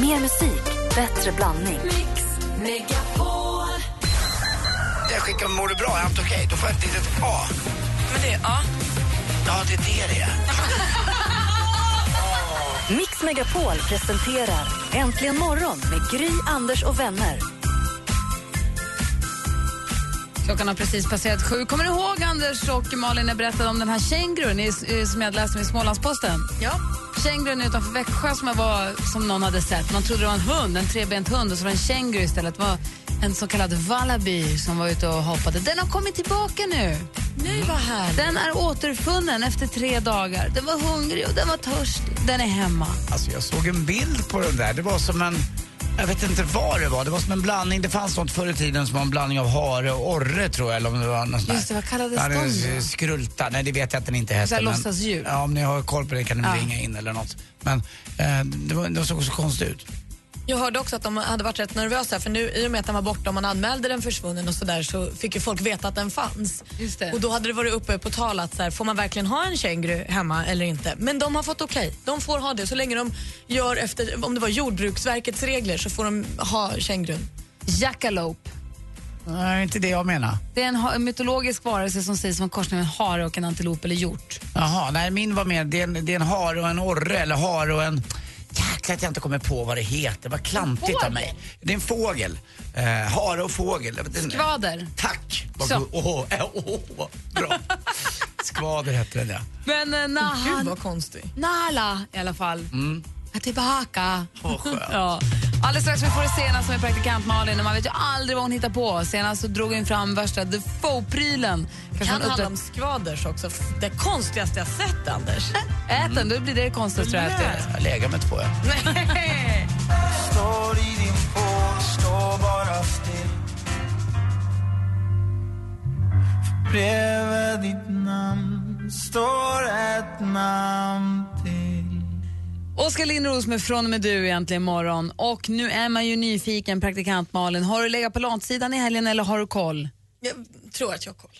Mer musik, bättre blandning. Mix Megapol. Jag skickar Mår du bra? Är allt okej? Då får jag ett litet A. Men det, ja. Ja, det är det det är. Mix Megapol presenterar Äntligen morgon med Gry, Anders och vänner. Klockan har precis passerat sju. Kommer du ihåg, Anders och Malin, när jag berättade om den här kängurun som jag läste om i Smålandsposten? Ja. Kängurun utanför Växjö som, var, som någon hade sett. Man trodde det var en hund, en trebent hund, och så var det en känguru istället. Det var en så kallad wallaby som var ute och hoppade. Den har kommit tillbaka nu. Nej, vad härligt. Den är återfunnen efter tre dagar. Den var hungrig och den var törstig. Den är hemma. Alltså, jag såg en bild på den där. Det var som en... Jag vet inte vad det var. Det var som en blandning. Det fanns något förr i tiden som var en blandning av hare och orre tror jag. Eller om det var något Just det, vad kallades de? Skrulta. Nej, det vet jag att den inte hette. Så här men- låtsasdjur. Ja, om ni har koll på det kan ni Ja. ringa in eller något. Men eh, det, var, det såg så konstigt ut. Jag hörde också att de hade varit rätt nervösa för nu i och med att den var borta och man anmälde den försvunnen och så där så fick ju folk veta att den fanns. Just det. Och då hade det varit uppe på tal att så här, får man verkligen ha en känguru hemma eller inte? Men de har fått okej. De får ha det så länge de gör efter, om det var Jordbruksverkets regler så får de ha kängurun. Jackalope. Nej, inte det jag menar. Det är en, mytologisk varelse som sägs vara en korsning av en hare och en antilop eller hjort. Jaha, nej min var med. Det är en, det är en hare och en orre eller hare och en... Jäklar att jag inte kommer på vad det heter. Vad klantigt av mig. Det är en fågel. Eh, hare och fågel. Skvader. Tack! Vad Så. go- Åh, eh, åh, bra. Skvader hette den ja. Men eh, när Gud vad konstig. Nala i alla fall. Är tillbaka. Åh, skönt. Ja. Alldeles strax vi får det senaste med praktikant Malin och man vet ju aldrig vad hon hittar på. Senast så drog hon fram värsta The Faux-prylen. Kanske Kan handla om skvaders också. Det konstigaste jag sett Anders. Ät den, då blir det konstigt tror jag det. Jag lägger med två ja. Nej. Står i din pool, står bara still bredvid ditt namn står ett namn Oskar Lindros med Från och med du egentligen imorgon. Och nu är man ju nyfiken, praktikant Malin. Har du legat på latsidan i helgen eller har du koll? Jag tror att jag har koll.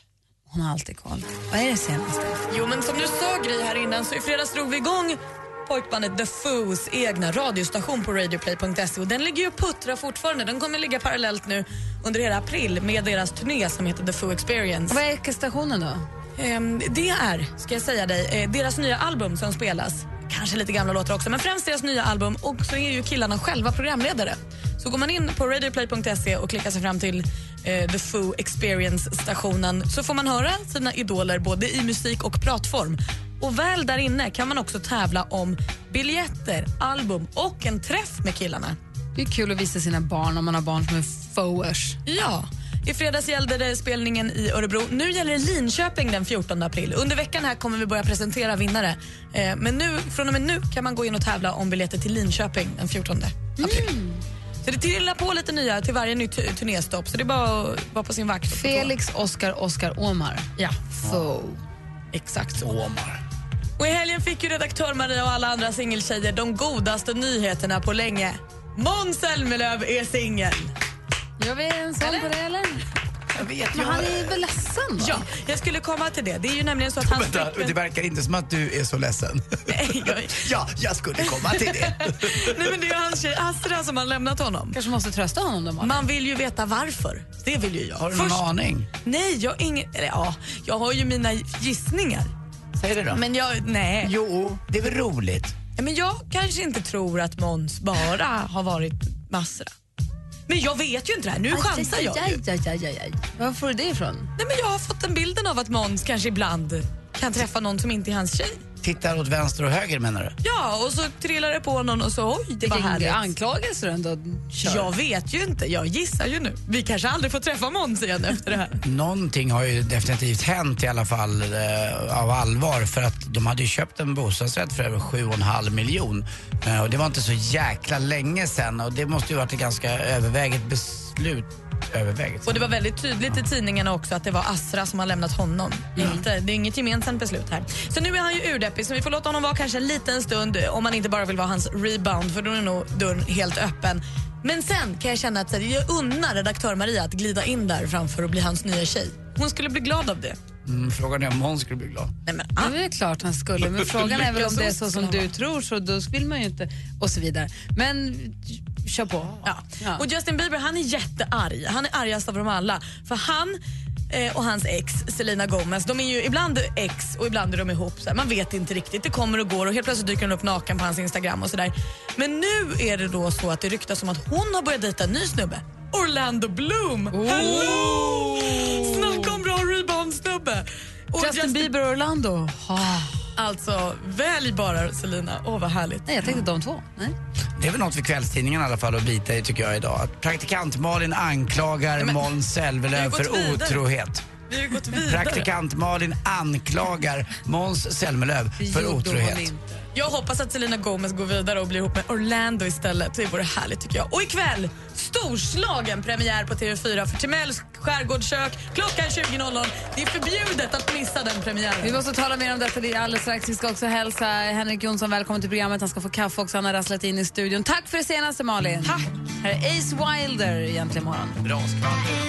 Hon har alltid koll. Vad är det senaste? Jo, men som du sa Gry här innan så i fredags drog vi igång pojkbandet The Foos egna radiostation på radioplay.se och den ligger ju och puttrar fortfarande. Den kommer ligga parallellt nu under hela april med deras turné som heter The Foo Experience. Vad är stationen då? Ehm, det är, ska jag säga dig, eh, deras nya album som spelas. Kanske lite gamla låtar också, men främst deras nya album. Och så är ju killarna själva programledare. Så går man in på radioplay.se och klickar sig fram till eh, The Foo Experience-stationen så får man höra sina idoler både i musik och pratform. Och väl där inne kan man också tävla om biljetter, album och en träff med killarna. Det är kul att visa sina barn om man har barn som är foers. Ja. I fredags gällde det spelningen i Örebro. Nu gäller det Linköping den 14 april. Under veckan här kommer vi börja presentera vinnare. Eh, men nu, från och med nu kan man gå in och tävla om biljetter till Linköping den 14 april. Så det trillar på lite nya till varje nytt tu- turnéstopp. Så det är bara att vara på sin vakt. Felix, Oskar, Oskar, Omar. Ja, Fo. exakt så. Omar. Och I helgen fick ju redaktör Maria och alla andra singeltjejer de godaste nyheterna på länge. Måns Zelmerlöw är singel. Gör vi en sån på det eller? Jag vet, Men han är väl ledsen då? Ja, jag skulle komma till det. Det är ju nämligen så att han... Vänta, det verkar inte som att du är så ledsen. Nej, jag- ja, jag skulle komma till det. Nej, men det är ju hans tjej Astra som har lämnat honom. Kanske måste trösta honom då? Man vill ju veta varför. Det vill ju jag. Har du någon Först- aning? Nej, jag har ingen... Eller ja, jag har ju mina gissningar. Säg det då. Men jag... Nej. Jo, det är väl roligt. Men jag kanske inte tror att Måns bara har varit Masra. Men jag vet ju inte det här. Nu chansar jag. Aj, aj, aj, aj, aj. Var får du det ifrån? Nej, men jag har fått den bilden av att Måns kanske ibland kan träffa någon som inte är hans tjej. Tittar åt vänster och höger menar du? Ja, och så trillar det på någon och så oj, det var härligt. anklagelse du ändå kör. Jag vet ju inte, jag gissar ju nu. Vi kanske aldrig får träffa Måns igen efter det här. Någonting har ju definitivt hänt i alla fall eh, av allvar för att de hade ju köpt en bostadsrätt för över 7,5 miljon. Eh, och det var inte så jäkla länge sedan och det måste ju varit ett ganska överväget beslut. Överväget? Och det var väldigt tydligt i tidningarna också att det var Asra som har lämnat honom. Inte, det är inget gemensamt beslut här. Så nu är han ju urdeppig så vi får låta honom vara kanske en liten stund om man inte bara vill vara hans rebound för då är nog dörren helt öppen. Men sen kan jag känna att jag unnar redaktör Maria att glida in där framför att bli hans nya tjej. Hon skulle bli glad av det. Mm, frågan är om Måns skulle bli glad. Nej, men, Ja, Det är klart han skulle, men frågan är väl om det är så som du tror så då vill man ju inte och så vidare. Men kör på. Ja. Och Justin Bieber han är jättearg. Han är argast av dem alla. För han eh, och hans ex Selena Gomez, de är ju ibland ex och ibland är de ihop. Så. Man vet inte riktigt, det kommer och går och helt plötsligt dyker hon upp naken på hans Instagram och sådär. Men nu är det då så att det ryktas om att hon har börjat dejta en ny snubbe. Orlando Bloom! Hello! Snacka om bra rebound-snubbe! Och Justin Bieber och Orlando. Ah. Alltså, välj bara Selena. Åh, vad härligt. Nej, jag tänkte de två. Nej. Det är väl något för kvällstidningen i alla fall att bita i tycker jag idag. Att praktikant Malin anklagar men- Måns Zelmerlöw för vidare. otrohet. Vi har gått vidare. Praktikant Malin anklagar Måns Zelmerlöw för otrohet. Jag hoppas att Selena Gomez går vidare och blir ihop med Orlando istället. Det vore härligt tycker jag. Och ikväll, storslagen premiär på TV4 för Timells skärgårdskök klockan 20.00. Det är förbjudet att missa den Vi premiären. måste tala mer om detta alldeles strax. Vi ska också hälsa Henrik Jonsson välkommen till programmet. Han ska få kaffe också. Han har rasslat in i studion. Tack för det senaste, Malin. Tack. Här är Ace Wilder egentligen morgon. Bra skvaller.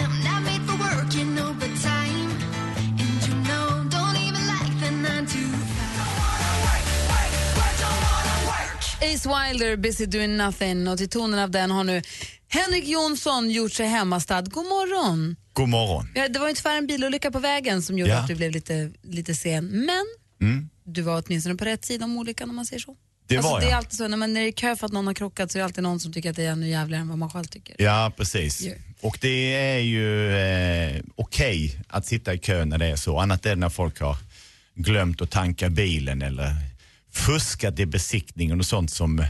Ace Wilder, Busy Doing Nothing. Och till tonen av den har nu Henrik Jonsson gjort sig hemmastad. God morgon. God morgon. Ja, det var ju tyvärr en bilolycka på vägen som gjorde Ja. att du blev lite, lite sen. Men Mm. du var åtminstone på rätt sida om olyckan om man säger så. Det alltså, var det är jag. alltid så, när man är i kö för att någon har krockat så är det alltid någon som tycker att det är ännu jävligare än vad man själv tycker. Ja, precis. Ja. Och det är ju eh, okej att sitta i kö när det är så. Annat är det när folk har glömt att tanka bilen eller fuskat i besiktningen och sånt som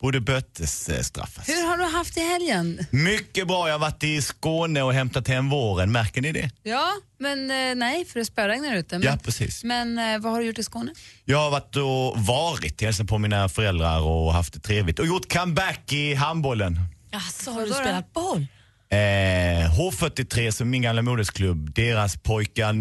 borde bötesstraffas. Hur har du haft i helgen? Mycket bra. Jag har varit i Skåne och hämtat hem våren. Märker ni det? Ja, men eh, nej, för det spöregnar ute. Men, Ja, precis. Men eh, vad har du gjort i Skåne? Jag har varit och varit, hälsat på mina föräldrar och haft det trevligt. Och gjort comeback i handbollen. Jaså, har du spelat boll? Eh, H43 som min gamla modersklubb, deras pojkar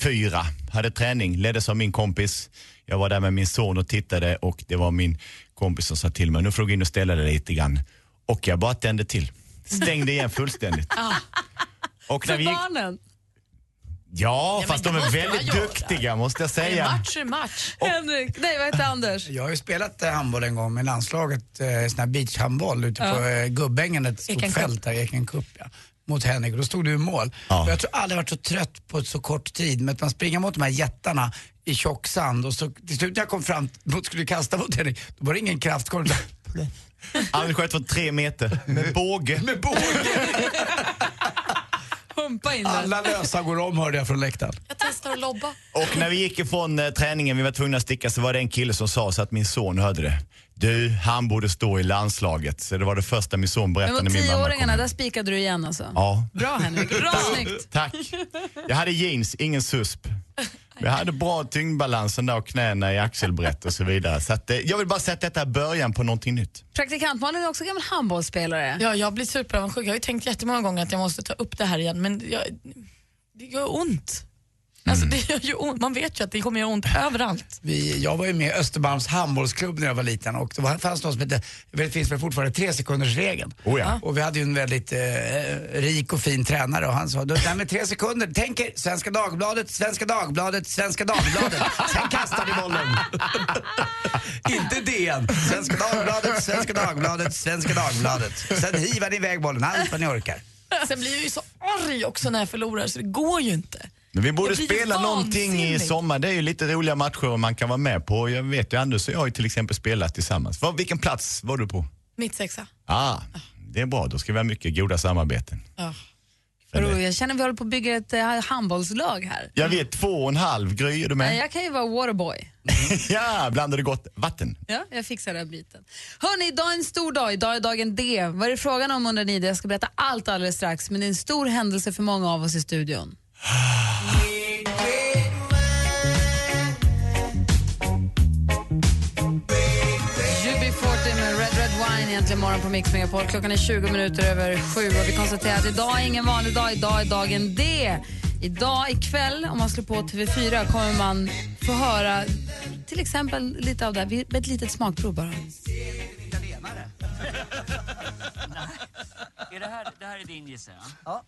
04 hade träning, leddes av min kompis. Jag var där med min son och tittade och det var min kompis som sa till mig, nu får du gå in och ställa dig lite grann. Och jag bara tände till. Stängde igen fullständigt. Och när vi gick, barnen? ja, men fast de är väldigt duktiga måste jag Är säga. match är match. Henrik, nej vad heter Anders? Jag har ju spelat eh, handboll en gång med landslaget, eh, sån här beachhandboll ute på eh, Gubbängen, ett stort fält där, Eken Cup ja. Mot Henrik och då stod du i mål. Ja. Och jag tror aldrig varit så trött på så kort tid med att man springer mot de här jättarna i tjock sand och så till slut när jag kom fram mot skulle kasta mot Henrik, då var det ingen kraft kvar. Anders sköt från tre meter med båge. Med båge. Pumpa in den. Alla lösa går om hörde jag från läktaren. Jag testar att lobba. Och när vi gick ifrån eh, träningen, vi var tvungna att sticka, så var det en kille som sa så att min son hörde det. Du, han borde stå i landslaget. Så det var det första min son berättade när min mamma kom. tioåringarna, där spikade du igen alltså? Ja. Bra Henrik, bra snyggt. Tack. Jag hade jeans, ingen susp. Jag hade bra tyngdbalansen där och knäna i axelbrett och så vidare. Så att, eh, jag vill bara säga att detta är början på någonting nytt. Praktikant Malin är också gammal handbollsspelare. Ja, jag blir superavundsjuk. Jag har ju tänkt jättemånga gånger att jag måste ta upp det här igen, men jag, det gör ont. Alltså, det gör ju ont. Man vet ju att det kommer göra ont överallt. Vi, jag var ju med i Östermalms handbollsklubb när jag var liten och det var, fanns något som hette, det finns väl fortfarande, tre sekunders regeln. Oh ja. Och vi hade ju en väldigt eh, rik och fin tränare och han sa, det här med tre sekunder, tänk er Svenska Dagbladet, Svenska Dagbladet, Svenska Dagbladet. Sen kastar ni bollen. Inte DN. Svenska Dagbladet, Svenska Dagbladet, Svenska Dagbladet. Sen hivar ni iväg bollen, allt vad ni orkar. Sen blir jag ju så arg också när jag förlorar så det går ju inte. Men vi borde spela någonting i sommar. Det är ju lite roliga matcher man kan vara med på. Jag vet ju Anders och jag har ju till exempel spelat tillsammans. Var, vilken plats var du på? Mitt sexa. Ah, det är bra. Då ska vi ha mycket goda samarbeten. Det- Vadå, Jag känner att vi håller på att bygga ett eh, handbollslag här. Jag vet två och en halv. Gry, är du Nej, med? Jag kan ju vara waterboy. ja, blandade gott vatten. Ja, jag fixar den biten. Hörni, idag är en stor dag. Idag är dagen D. Vad är det frågan om undrar ni? Jag ska berätta allt alldeles strax. Men det är en stor händelse för många av oss i studion. UB40 med Red Red Wine egentligen morgon på Mix Megapol. Klockan är 20 minuter över sju och vi konstaterar att idag är ingen vanlig dag. Idag är dagen D. Idag ikväll, om man slår på TV4, kommer man få höra till exempel lite av det här. Ett litet smakprov bara. Är det, här, det här är din gissar jag? Ja.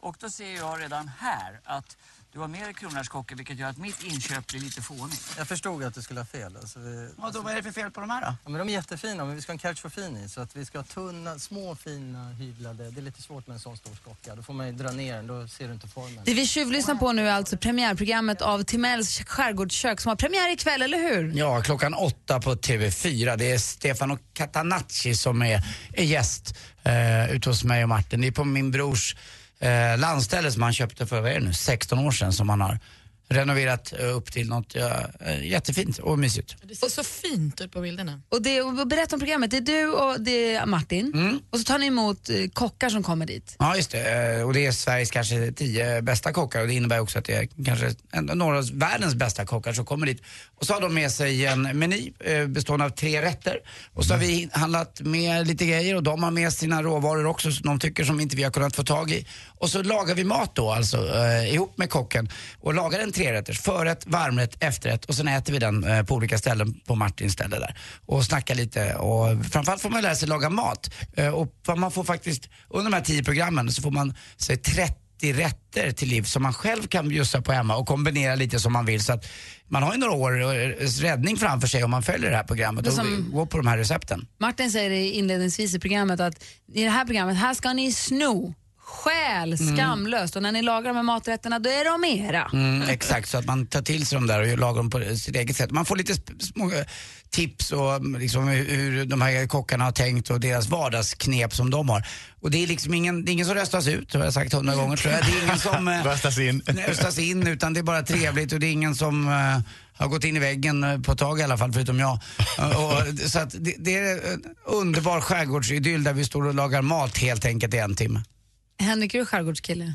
Och då ser jag redan här att du har med dig kronärtskockor vilket gör att mitt inköp blir lite fånigt. Jag förstod att du skulle ha fel. Alltså vi, Ja, då, vad är det för fel på de här då? ja, men de är jättefina, men vi ska ha en catch for fin i. Så att vi ska ha tunna, små fina hyvlade. Det är lite svårt med en sån stor skocka. Då får man ju dra ner den, då ser du inte formen. Det vi tjuvlyssnar på nu är alltså premiärprogrammet av Timells skärgårdskök som har premiär ikväll, eller hur? Ja, klockan åtta på TV4. Det är Stefano Catanacci som är, är gäst eh, ute hos mig och Martin. Det är på min brors eh, landställe som han köpte för, vad är det nu, 16 år sedan som han har renoverat eh, upp till något ja, eh, jättefint och mysigt. Det ser så fint ut på bilderna. Och, det, och berätta om programmet. Det är du och det är Martin. Mm. Och så tar ni emot eh, kockar som kommer dit. Ja, just det. Och det är Sveriges kanske tio bästa kockar och det innebär också att det är kanske några av världens bästa kockar som kommer dit. Och så har de med sig en meny bestående av tre rätter. Och så har vi handlat med lite grejer och de har med sina råvaror också som de tycker som inte vi har kunnat få tag i. Och så lagar vi mat då alltså ihop med kocken och lagar en trerätters, förrätt, varmrätt, efterrätt och sen äter vi den eh, på olika ställen på Martins ställe där. Och snackar lite och framförallt får man lära sig laga mat. Eh, och man får faktiskt, under de här tio programmen så får man sig 30 rätter till liv som man själv kan bjussa på hemma och kombinera lite som man vill. Så att man har ju några år eh, räddning framför sig om man följer det här programmet Det och går på de här recepten. Martin säger inledningsvis i programmet att i det här programmet, här ska ni sno, stjäl skamlöst och när ni lagar de här maträtterna då är de era. Mm, exakt, så att man tar till sig dem där och lagar dem på sitt eget sätt. Man får lite små eh, tips och mm, liksom hur- de här kockarna har tänkt och deras vardagsknep som de har. Och det är liksom ingen, det är ingen som röstas ut, har jag sagt hundra gånger tror jag. Det är ingen som eh, Röstas in. röstas in utan det är bara trevligt och det är ingen som eh, har gått in i väggen på ett tag i alla fall, förutom jag. Och, så att det, det är en underbar skärgårdsidyll där vi står och lagar mat helt enkelt i en timme. Henrik, är du skärgårdskille?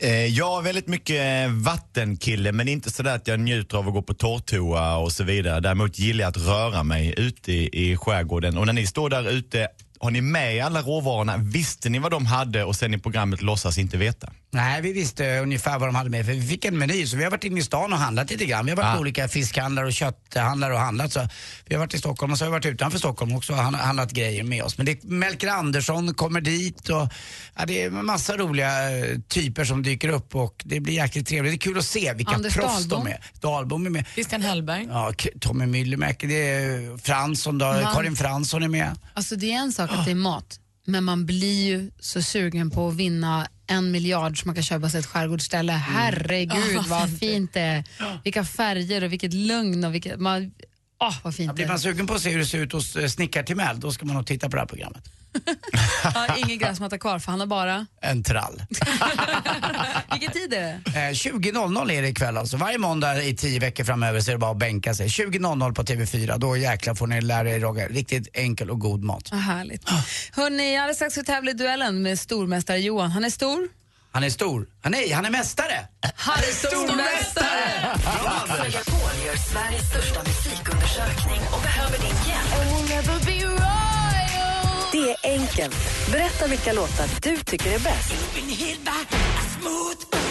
Eh, jag är väldigt mycket eh, vattenkille men inte sådär att jag njuter av att gå på torrtoa och så vidare. Däremot gillar jag att röra mig ute i, i skärgården. Och när ni står där ute, har ni med alla råvarorna? Visste ni vad de hade och sen i programmet låtsas inte veta? Nej, vi visste ungefär vad de hade med för vi fick en meny så vi har varit inne i stan och handlat lite grann. Vi har varit Ah. på olika fiskhandlare och kötthandlare och handlat. Så vi har varit i Stockholm och så har vi varit utanför Stockholm också och han- handlat grejer med oss. Men det, Melker Andersson kommer dit och ja, det är en massa roliga eh, typer som dyker upp och det blir jäkligt trevligt. Det är kul att se vilka Anders proffs Dahlbom. de är. Dahlbom är med. Christian Hellberg. Ja, Tommy Myllymäki, det är Fransson då, Man- Karin Fransson är med. Alltså det är en sak att det är mat, men man blir ju så sugen på att vinna en miljard som man kan köpa sig ett skärgårdsställe. Herregud Ja, vad fint det är. Vilka färger och vilket lugn och vilket... Man, åh, vad fint Blir man sugen på att se hur det ser ut hos eh, Snickar Timell, då ska man nog titta på det här programmet. Ja, ingen gräsmatta kvar för han har bara... En trall. Vilken tid är det? Eh, 20.00 är det ikväll alltså. Varje måndag i tio veckor framöver så är det bara att bänka sig. 20.00 på TV4, då jäklar får ni lära er laga riktigt enkel och god mat. Vad härligt. Hörrni, alldeles strax ska vi tävla i duellen med stormästare Johan. Han är stor. Han är stor. Ah, nej, han är mästare! Han är stormästare! Mix Megapol gör Sveriges största musikundersökning och behöver din hjälp. Det är enkelt. Berätta vilka låtar du tycker är bäst.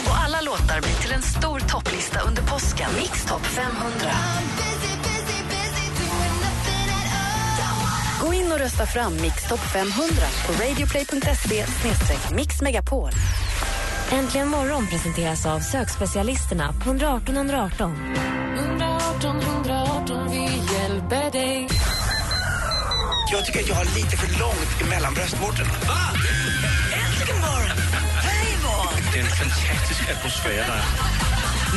Och alla låtar blir till en stor topplista under påsken. Mix topp 500. Gå in och rösta fram Mix topp 500 på radioplay.se mixmegapol. Äntligen morgon presenteras av sökspecialisterna på 118 118. 118 118, vi hjälper dig. Jag tycker att jag har lite för långt mellan bröstvårtorna. Va? Äntligen morgon! Hej Det är en fantastisk atmosfär där.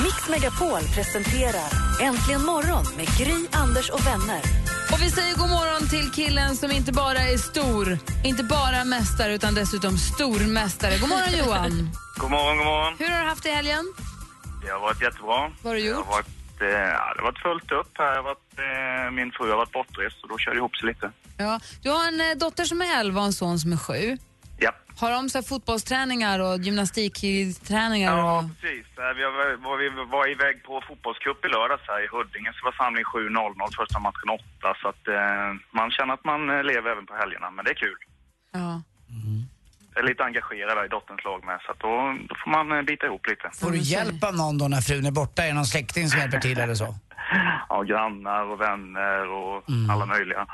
Mix Megapol presenterar Äntligen morgon med Gry, Anders och vänner. Och vi säger god morgon till killen som inte bara är stor, inte bara mästare utan dessutom stormästare. God morgon Johan! God morgon, god morgon. Hur har du haft det i helgen? Det har varit jättebra. Vad har du Det gjort? har varit, eh, ja, det har varit fullt upp här. Varit, eh, min fru har varit bortrest och då körde det ihop sig lite. Ja, du har en eh, dotter som är 11 och en son som är 7. Har de så här fotbollsträningar och gymnastikträningar? Ja, Och... precis. Vi var, vi var iväg på fotbollscup i lördags här i Huddinge. Så var samling 7.00, första matchen 8. Så att eh, man känner att man eh, lever även på helgerna. Men det är kul. Ja. Jag är lite engagerad i dotterns lag med. Så att då, då får man eh, bita ihop lite. Får du hjälp av någon då när frun är borta? Är det någon släkting som hjälper till eller så? ja, grannar och vänner och alla möjliga.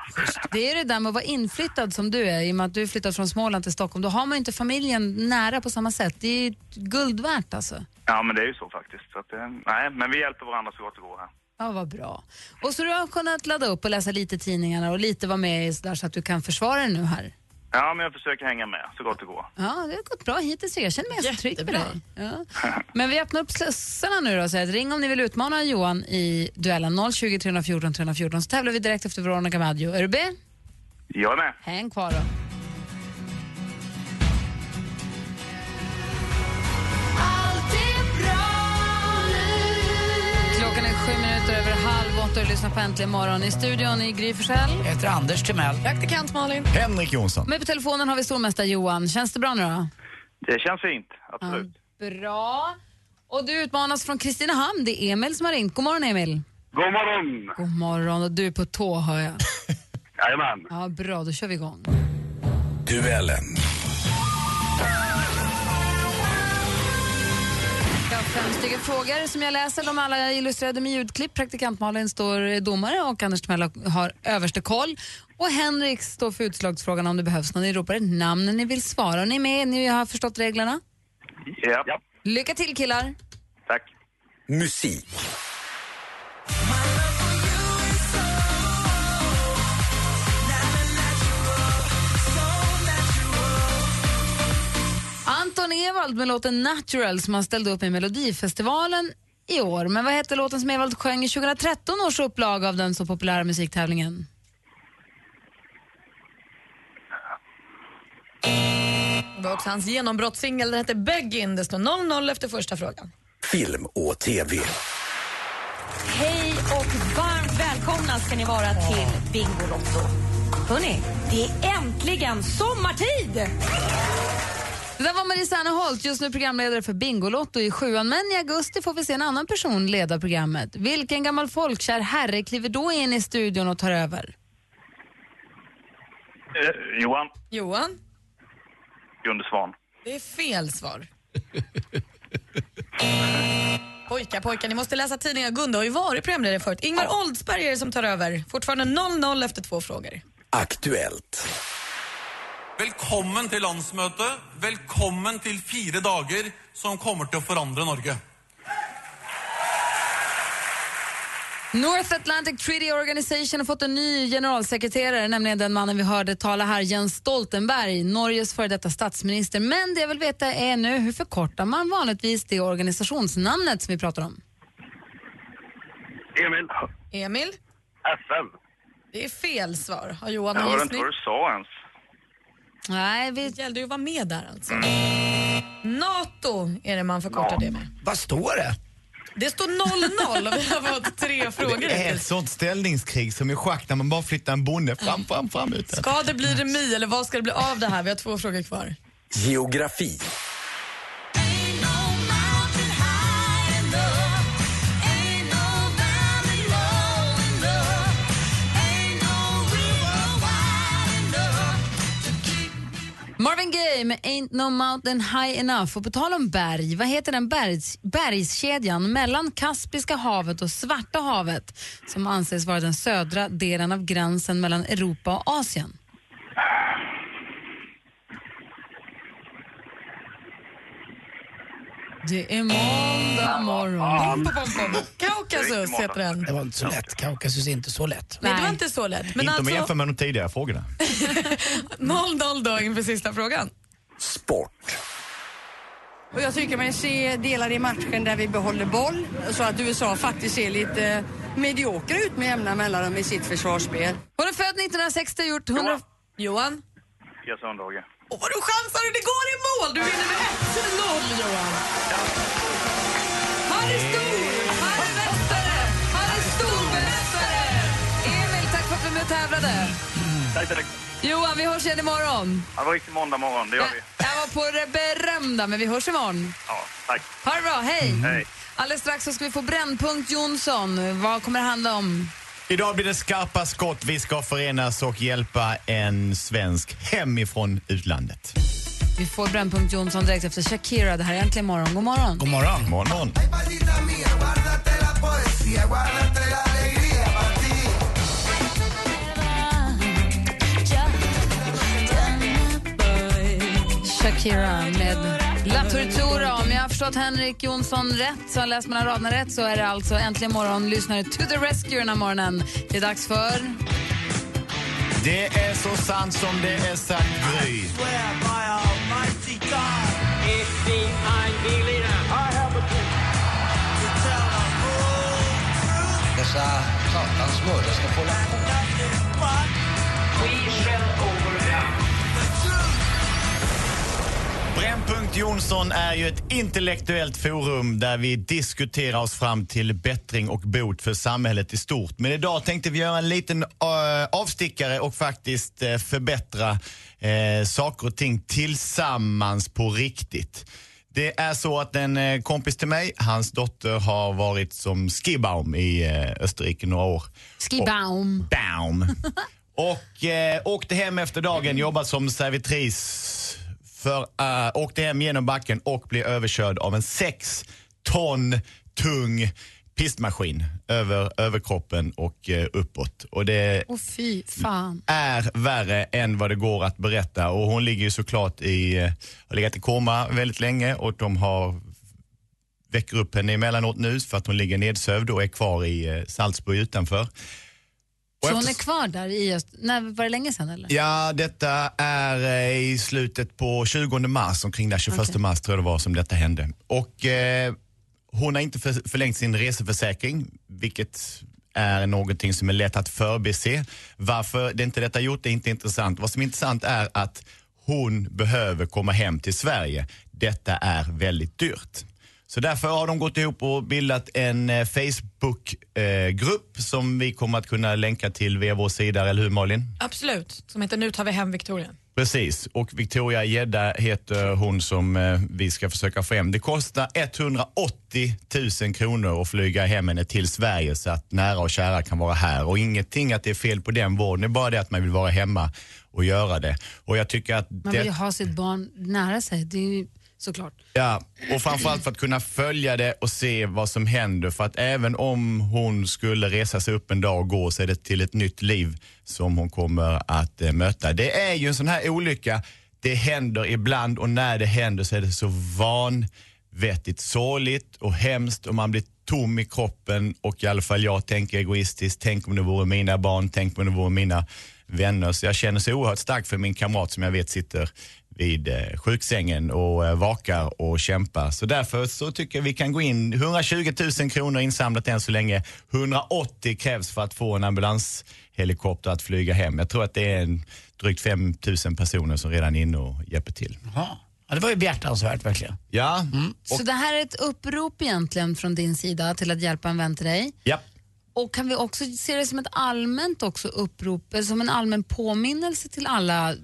Det är det där med att vara inflyttad som du är, i och med att du är flyttad från Småland till Stockholm. Då har man ju inte familjen nära på samma sätt. Det är guld värt alltså. Ja, men det är ju så faktiskt. Så att, eh, nej, men vi hjälper varandra så gott det går här. Ja, vad bra. Och så du har kunnat ladda upp och läsa lite tidningarna och lite vara med i sådär så att du kan försvara dig nu här. Ja, men jag försöker hänga med så gott det går. Ja, det har gått bra hittills. Jag känner mig ganska trygg med dig. Ja. Men vi öppnar upp slussarna nu då. Så att ring om ni vill utmana Johan i duellen 020 314 314 så tävlar vi direkt efter Veronica Maggio. Är du med? Jag är med. Häng kvar då. Åtta och du lyssnar på Äntligen morgon. I studion i Gry Forssell. Jag heter Anders Timell. Praktikant Malin. Henrik Jonsson. Med på telefonen har vi stormästare Johan. Känns det bra nu då? Det känns fint, absolut. Bra. Och du utmanas från Kristinehamn. Det är Emil som har ringt. God morgon Emil. God morgon! God morgon. Och du är på tå hör jag. Jajamän. Ja, bra, då kör vi igång. Duellen. Fem stycken frågor som jag läser. De är alla illustrerade med ljudklipp. Praktikant Malin står domare och Anders Timell har överste koll. Och Henrik står för utslagsfrågan om det behövs någon. Ni ropar ett namn när ni vill svara. Ni är med? Ni har förstått reglerna? Ja. ja. Lycka till killar! Tack. Musik. Anton Ewald med låten Natural som han ställde upp i Melodifestivalen i år. Men vad hette låten som Ewald sjöng i 2013 års upplaga av den så populära musiktävlingen? Det var också hans genombrottssingel. Den hette Beggin. Det står 0-0 efter första frågan. Film och TV. Hej och varmt välkomna ska ni vara till Bingolotto. Hörni, det är äntligen sommartid! Det där var Marie Serneholt, just nu programledare för Bingolotto i sjuan. Men i augusti får vi se en annan person leda programmet. Vilken gammal folkkär herre kliver då in i studion och tar över? Eh, Johan. Johan, Gunde Svan. det är fel svar. Pojkar, pojkar, ni måste läsa tidningar. Gunde har ju varit programledare förut. Ingvar Oldsberg är det som tar över. Fortfarande 0-0 efter två frågor. Aktuellt. Velkommen til landsmøtet. Velkommen til fire dager som kommer til å forandre Norge. North Atlantic Treaty Organization har fått en ny generalsekreterare, nämligen den mannen vi hörde tala här, Jens Stoltenberg, Norges före detta statsminister. Men det jag vill veta är nu, hur förkortar man vanligtvis det organisationsnamnet som vi pratar om? Emil. Emil, FM. det är fel svar. Har Johan Jag hörde inte vad du sa ens. Nej, vi... Det gällde ju att vara med där alltså. NATO är det man förkortar det med. Vad står det? Det står 0-0 och vi har fått tre frågor Det är ett sånt ställningskrig som i schack när man bara flyttar en bonde fram, fram, fram. Ut. Ska det bli remis eller vad ska det bli av det här? Vi har två frågor kvar. Geografi. Marvin Gaye med Ain't No Mountain High Enough. Och på tal om berg, vad heter den bergs, bergskedjan mellan Kaspiska havet och Svarta havet som anses vara den södra delen av gränsen mellan Europa och Asien? Det är måndag morgon. Kaukasus heter den. Det var inte så lätt. Kaukasus är inte så lätt. Nej, det var inte så lätt. Men inte om man alltså jämför med de tidigare frågorna. 0-0 då inför sista frågan. Sport. Och jag tycker man ser delar i matchen där vi behåller boll så att USA faktiskt ser lite mediokra ut med jämna mellanrum i sitt försvarsspel. Hon är född 1960 och gjort 100... Johan? Mattias Sundhage. Åh, vad du chansar! Det går i mål! Du vinner med 1-0, Johan. Han är stor! Han är mästare! Han är stormästare! Emil, tack för att du var med och tävlade. Tack, tack. Johan, vi hörs igen imorgon. Ja, det var riktigt måndag morgon, det gör vi. Jag var på det berömda, men vi hörs imorgon. Ja, tack. Ha det bra, hej! Hej. Alldeles strax så ska vi få Brännpunkt Jonsson. Vad kommer det handla om? Idag blir det skarpa skott. Vi ska förenas och hjälpa en svensk hemifrån utlandet. Vi får Brännpunkt Jonsson direkt efter Shakira. Det här är Äntligen morgon. God morgon. God morgon. God morgon. Shakira med La Tortura. Om jag har förstått Henrik Jonsson rätt, så har läst mellan raderna rätt, så är det alltså äntligen morgon lyssnare to the rescue den här morgonen. Det är dags för... Det är så sant som det är sagt, Gry. Dessa satans mördare ska få hålla på. Brännpunkt Jonsson är ju ett intellektuellt forum där vi diskuterar oss fram till bättring och bot för samhället i stort. Men idag tänkte vi göra en liten eh, avstickare och faktiskt eh, förbättra eh, saker och ting tillsammans på riktigt. Det är så att en kompis till mig, hans dotter har varit som skibaum i Österrike några år. Skibaum. Baum. Och eh, åkte hem efter dagen, jobbat som servitris. För, uh, åkte hem genom backen och blev överkörd av en sex ton tung pistmaskin över överkroppen och eh, uppåt. Och det Åh fy är värre än vad det går att berätta. Och hon ligger ju såklart i, eh, har legat i koma väldigt länge och de har väcker upp henne emellanåt nu för att hon ligger nedsövd och är kvar i eh, Salzburg utanför. Och Så hon är kvar där i Öst... När, var det länge sedan eller? Ja, detta är eh, i slutet på 20 mars, omkring där 21 Okej. mars tror jag det var som detta hände. Och eh, hon har inte för, förlängt sin reseförsäkring, vilket är någonting som är lätt att förbise. Varför det inte detta gjort är inte intressant. Vad som är intressant är att hon behöver komma hem till Sverige. Detta är väldigt dyrt. Så därför har de gått ihop och bildat en eh, Facebookgrupp som vi kommer att kunna länka till via vår sida, eller hur Malin? Absolut. Som heter Nu tar vi hem Victoria. Precis, och Victoria Gedda heter hon som eh, vi ska försöka få hem. Det kostar 180 000 kronor att flyga hem henne till Sverige så att nära och kära kan vara här. Och ingenting att det är fel på den vården, det är bara det att man vill vara hemma och göra det. Och jag tycker att Man vill ju det, ha sitt barn nära sig, det är ju såklart. Ja, och framförallt för att kunna följa det och se vad som händer. För att även om hon skulle resa sig upp en dag och gå så är det till ett nytt liv som hon kommer att eh, möta. Det är ju en sån här olycka, det händer ibland och när det händer så är det så vanvettigt sorgligt och hemskt och man blir tom i kroppen och i alla fall jag tänker egoistiskt, tänk om det vore mina barn, tänk om det vore mina vänner. Så jag känner så oerhört starkt för min kamrat som jag vet sitter vid eh, sjuksängen och eh, vakar och kämpar. Så därför så tycker jag vi kan gå in. 120 000 kronor insamlat än så länge. 180 krävs för att få en ambulanshelikopter att flyga hem. Jag tror att det är en, drygt 5 000 personer som redan är inne och hjälper till. Ja, det var ju behjärtansvärt verkligen. Ja, Så det här är ett upprop egentligen från din sida till att hjälpa en vän till dig. ja. Och kan vi också se det som ett allmänt också upprop, eller som en allmän påminnelse till alla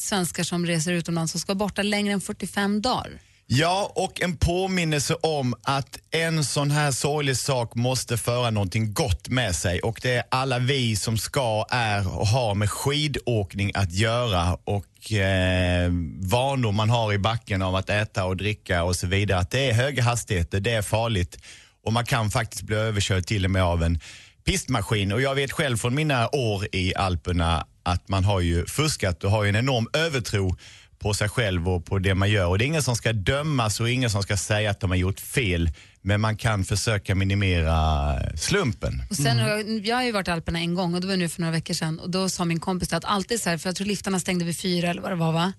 svenskar som reser utomlands och ska vara borta längre än 45 dagar? Ja, och en påminnelse om att en sån här sorglig sak måste föra någonting gott med sig. Och det är alla vi som ska, är och har med skidåkning att göra och eh, vanor man har i backen av att äta och dricka och så vidare. Att det är höga hastigheter, det är farligt och man kan faktiskt bli överkörd till och med av en pistmaskin. Och jag vet själv från mina år i Alperna att man har ju fuskat och har ju en enorm övertro på sig själv och på det man gör. Och det är ingen som ska dömas och ingen som ska säga att de har gjort fel. Men man kan försöka minimera slumpen. Och sen, jag, jag har ju varit i Alperna en gång och det var nu för några veckor sedan och då sa min kompis att alltid så här, för jag tror liftarna stängde vid fyra eller vad det var va?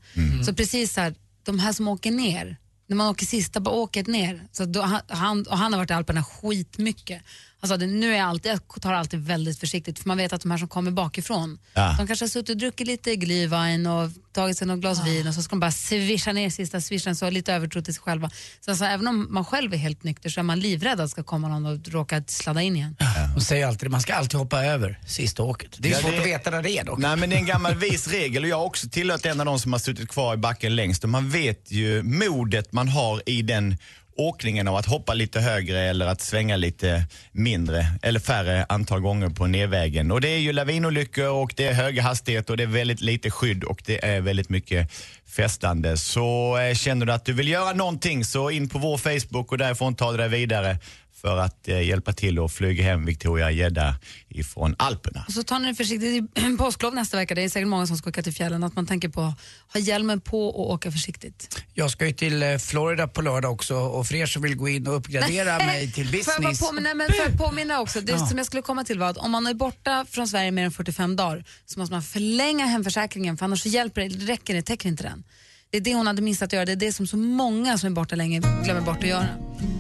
Så precis så här, de här som åker ner, när man åker sista på åket ner, så då, han, och han har varit i Alperna skitmycket. Han sa det, nu är jag alltid, jag tar alltid väldigt försiktigt för man vet att de här som kommer bakifrån, Ja. de kanske har suttit och druckit lite glühwein och tagit sig något glas vin och så ska de bara swisha ner sista swishen så lite övertro till sig själva. Så alltså, även om man själv är helt nykter så är man livrädd att ska komma någon och råka sladda in igen. De säger alltid man ska alltid hoppa över sista åket. Det är Ja, svårt det- att veta när det är dock. Nej men det är en gammal vis regel och jag har också tillhört en av de som har suttit kvar i backen längst och man vet ju modet man har i den åkningen av att hoppa lite högre eller att svänga lite mindre eller färre antal gånger på nedvägen. Och det är ju lavinolyckor och det är höga hastigheter och det är väldigt lite skydd och det är väldigt mycket festande. Så eh, känner du att du vill göra någonting så in på vår Facebook och därifrån ta dig vidare för att eh, hjälpa till och flyga hem Victoria Gädda ifrån Alperna. Och så tar ni det försiktigt. Det är påsklov nästa vecka. Det är säkert många som ska åka till fjällen. Att man tänker på att ha hjälmen på och åka försiktigt. Jag ska ju till eh, Florida på lördag också och för er som vill gå in och uppgradera mig till Får jag, bara business. påminna, men får jag påminna också, det Ja. som jag skulle komma till var att om man är borta från Sverige mer än 45 dagar så måste man förlänga hemförsäkringen för annars så hjälper det, räcker det, täcker inte den. Det är det hon hade missat att göra, det är det som så många som är borta länge glömmer bort att göra.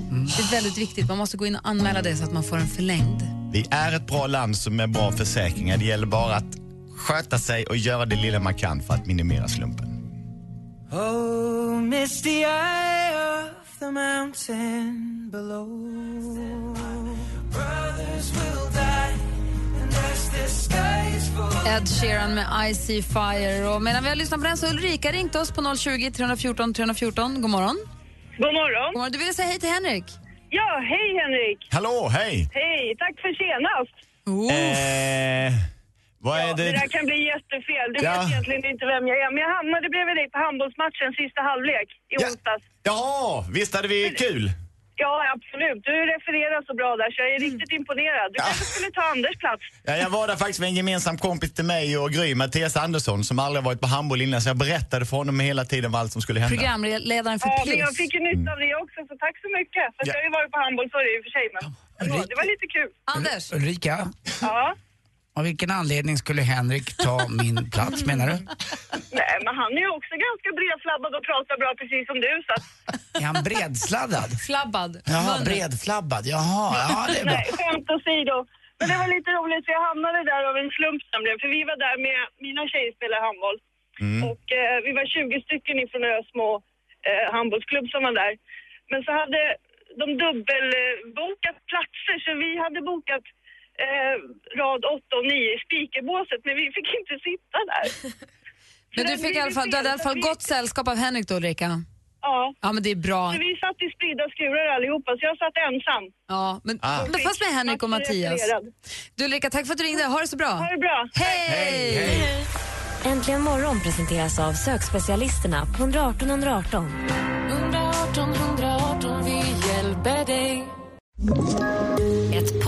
Det är väldigt viktigt, man måste gå in och anmäla det så att man får en förlängd. Vi är ett bra land som är bra försäkringar. Det gäller bara att sköta sig och göra det lilla man kan för att minimera slumpen. Oh, misty eye of the mountain below. Brothers will die, and as the skies fall. Ed Sheeran med I see fire. Och medan vi har lyssnat på den så Ulrika ringt oss på 020 314 314. God morgon. God morgon. God morgon. Du ville säga hej till Henrik. Ja, hej Henrik. Hallå, hej! Hej, tack för senast. Eh, vad är Det det? där kan bli jättefel. Du Ja. vet egentligen inte vem jag är. Men jag hamnade bredvid dig på handbollsmatchen sista halvlek i onsdags. Jaha, visst hade vi kul? Ja, absolut. Du refererar så bra där så jag är riktigt imponerad. Du kanske skulle ta Anders plats. Ja, jag var där faktiskt med en gemensam kompis till mig och Gry, Mattias Andersson, som aldrig varit på handboll innan. Så jag berättade för honom hela tiden vad allt som skulle hända. Programledaren för Ja, men jag fick ju nytta av det också, så tack så mycket. Fast Ja. jag har ju varit på handboll förr i och för sig, men ändå, det var lite kul. Anders? Ulrika, Ja. Av vilken anledning skulle Henrik ta min plats menar du? Nej, men han är ju också ganska bredflabbad och pratar bra precis som du, så att... Är han bredsladdad? Flabbad. Jaha, bredflabbad. Jaha, ja det är bra. Nej, skämt åsido. Men det var lite roligt för jag hamnade där av en slump nämligen. För vi var där med, mina tjejer spelar handboll. Mm. Och eh, vi var 20 stycken ifrån några små eh, handbollsklubb som var där. Men så hade de dubbelbokat platser så vi hade bokat eh, rad 8 och 9 i speakerbåset men vi fick inte sitta där. Men du, fick i alla fall, du hade i alla fall gott sällskap av Henrik då Ulrika? Ja. Ja men det är bra. Så vi satt i spridda skurar allihopa så jag satt ensam. Ja, men, Ah. men fast med Henrik och Mattias. Du Ulrika, tack för att du ringde. Ha det så bra. Ha det bra. Hej! Äntligen morgon presenteras av sökspecialisterna på 118 118. 118 118, vi hjälper dig.